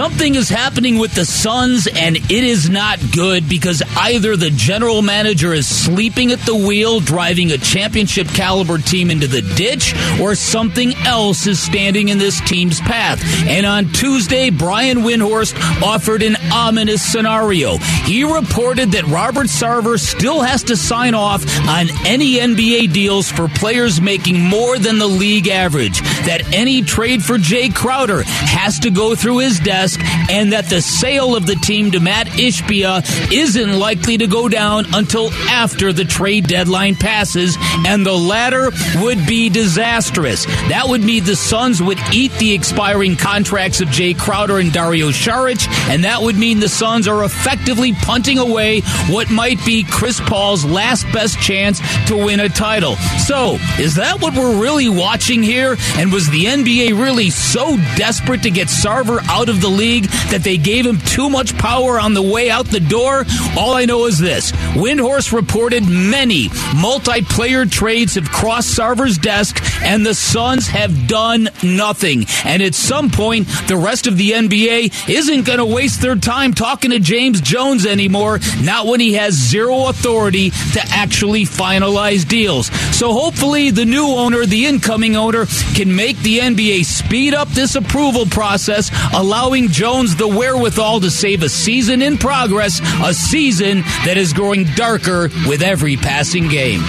Something is happening with the Suns, and it is not good because either the general manager is sleeping at the wheel, driving a championship caliber team into the ditch, or something else is standing in this team's path. And on Tuesday, Brian Windhorst offered an ominous scenario. He reported that Robert Sarver still has to sign off on any NBA deals for players making more than the league average, that any trade for Jay Crowder has to go through his desk and that the sale of the team to Matt Ishbia isn't likely to go down until after the trade deadline passes, and the latter would be disastrous. That would mean the Suns would eat the expiring contracts of Jay Crowder and Dario Saric, and that would mean the Suns are effectively punting away what might be Chris Paul's last best chance to win a title. So, is that what we're really watching here? And was the NBA really so desperate to get Sarver out of the league that they gave him too much power on the way out the door? All I know is this Windhorst reported many multiplayer trades have crossed Sarver's desk, and the Suns have done nothing. And at some point, the rest of the NBA isn't going to waste their time talking to James Jones anymore, not when he has zero authority to actually finalize deals. So hopefully, the new owner, the incoming owner, can make the NBA speed up this approval process, allowing Jones the wherewithal to save a season in progress, a season that is growing darker with every passing game.